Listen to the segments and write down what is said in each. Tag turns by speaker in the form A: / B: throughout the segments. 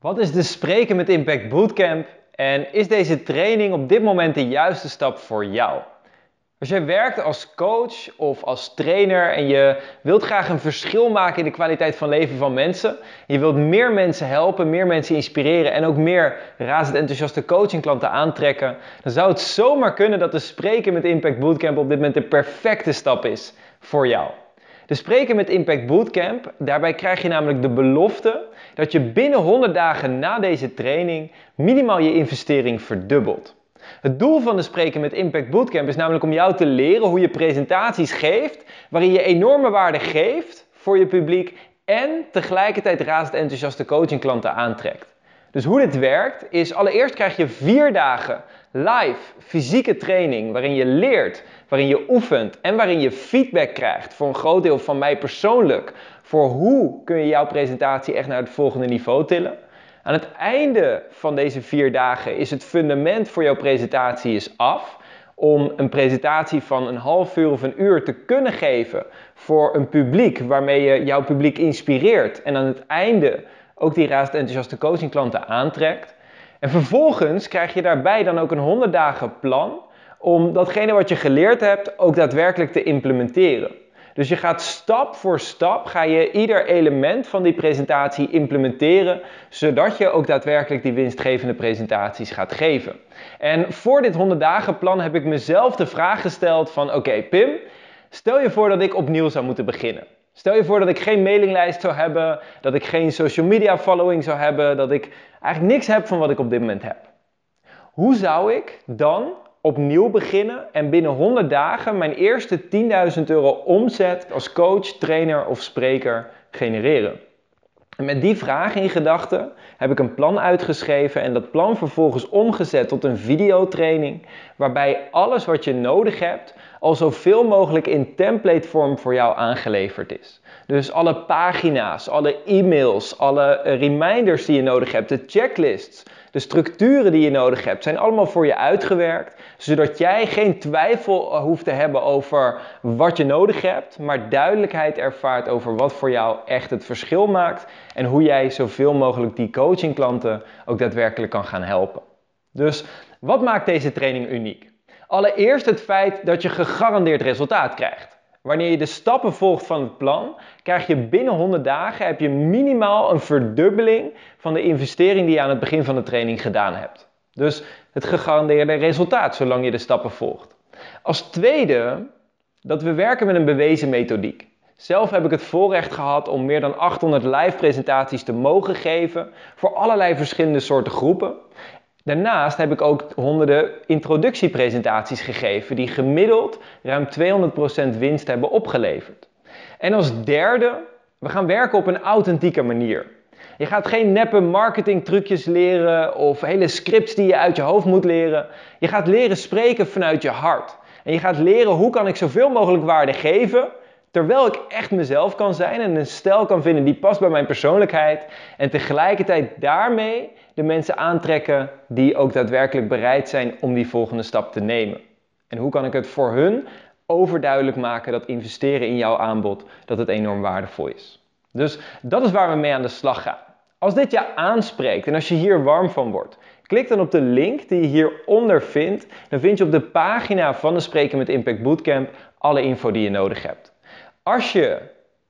A: Wat is de Spreken met Impact Bootcamp en is deze training op dit moment de juiste stap voor jou? Als jij werkt als coach of als trainer en je wilt graag een verschil maken in de kwaliteit van leven van mensen, je wilt meer mensen helpen, meer mensen inspireren en ook meer razend enthousiaste coachingklanten aantrekken, dan zou het zomaar kunnen dat de Spreken met Impact Bootcamp op dit moment de perfecte stap is voor jou. De Spreken met Impact Bootcamp, daarbij krijg je namelijk de belofte dat je binnen 100 dagen na deze training minimaal je investering verdubbelt. Het doel van de Spreken met Impact Bootcamp is namelijk om jou te leren hoe je presentaties geeft, waarin je enorme waarde geeft voor je publiek en tegelijkertijd razend enthousiaste coachingklanten aantrekt. Dus hoe dit werkt is allereerst krijg je vier dagen live fysieke training waarin je leert, waarin je oefent en waarin je feedback krijgt voor een groot deel van mij persoonlijk voor hoe kun je jouw presentatie echt naar het volgende niveau tillen. Aan het einde van deze vier dagen is het fundament voor jouw presentatie is af. Om een presentatie van een half uur of een uur te kunnen geven voor een publiek waarmee je jouw publiek inspireert. En aan het einde ook die razend enthousiaste coachingklanten aantrekt. En vervolgens krijg je daarbij dan ook een 100 dagen plan om datgene wat je geleerd hebt ook daadwerkelijk te implementeren. Dus je gaat stap voor stap, ga je ieder element van die presentatie implementeren, zodat je ook daadwerkelijk die winstgevende presentaties gaat geven. En voor dit 100 dagen plan heb ik mezelf de vraag gesteld van oké Pim, stel je voor dat ik opnieuw zou moeten beginnen. Stel je voor dat ik geen mailinglijst zou hebben, dat ik geen social media following zou hebben, dat ik eigenlijk niks heb van wat ik op dit moment heb. Hoe zou ik dan opnieuw beginnen en binnen 100 dagen mijn eerste 10.000 euro omzet als coach, trainer of spreker genereren? En met die vraag in gedachten heb ik een plan uitgeschreven en dat plan vervolgens omgezet tot een videotraining waarbij alles wat je nodig hebt al zoveel mogelijk in template vorm voor jou aangeleverd is. Dus alle pagina's, alle e-mails, alle reminders die je nodig hebt, de checklists, de structuren die je nodig hebt, zijn allemaal voor je uitgewerkt, zodat jij geen twijfel eh, hoeft te hebben over wat je nodig hebt, maar duidelijkheid ervaart over wat voor jou echt het verschil maakt en hoe jij zoveel mogelijk die coachingklanten ook daadwerkelijk kan gaan helpen. Dus wat maakt deze training uniek? Allereerst het feit dat je gegarandeerd resultaat krijgt. Wanneer je de stappen volgt van het plan, krijg je binnen 100 dagen heb je minimaal een verdubbeling van de investering die je aan het begin van de training gedaan hebt. Dus het gegarandeerde resultaat zolang je de stappen volgt. Als tweede dat we werken met een bewezen methodiek. Zelf heb ik het voorrecht gehad om meer dan 800 live presentaties te mogen geven voor allerlei verschillende soorten groepen. Daarnaast heb ik ook honderden introductiepresentaties gegeven die gemiddeld ruim 200% winst hebben opgeleverd. En als derde, we gaan werken op een authentieke manier. Je gaat geen neppe marketingtrucjes leren of hele scripts die je uit je hoofd moet leren. Je gaat leren spreken vanuit je hart. En je gaat leren hoe kan ik zoveel mogelijk waarde geven terwijl ik echt mezelf kan zijn en een stijl kan vinden die past bij mijn persoonlijkheid. En tegelijkertijd daarmee de mensen aantrekken die ook daadwerkelijk bereid zijn om die volgende stap te nemen. En hoe kan ik het voor hun overduidelijk maken dat investeren in jouw aanbod dat het enorm waardevol is. Dus dat is waar we mee aan de slag gaan. Als dit je aanspreekt en als je hier warm van wordt, klik dan op de link die je hieronder vindt. Dan vind je op de pagina van de Spreken met Impact Bootcamp alle info die je nodig hebt. Als je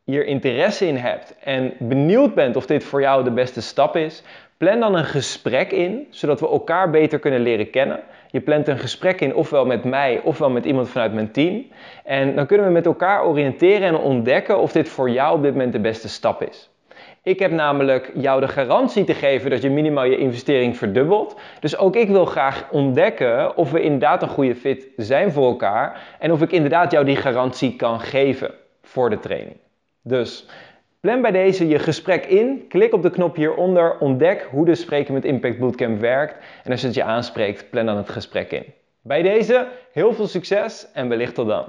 A: hier interesse in hebt en benieuwd bent of dit voor jou de beste stap is, plan dan een gesprek in, zodat we elkaar beter kunnen leren kennen. Je plant een gesprek in, ofwel met mij, ofwel met iemand vanuit mijn team. En dan kunnen we met elkaar oriënteren en ontdekken of dit voor jou op dit moment de beste stap is. Ik heb namelijk jou de garantie te geven dat je minimaal je investering verdubbelt. Dus ook ik wil graag ontdekken of we inderdaad een goede fit zijn voor elkaar. En of ik inderdaad jou die garantie kan geven voor de training. Dus plan bij deze je gesprek in, klik op de knop hieronder, ontdek hoe de Spreken met Impact Bootcamp werkt en als het je aanspreekt, plan dan het gesprek in. Bij deze heel veel succes en wellicht tot dan.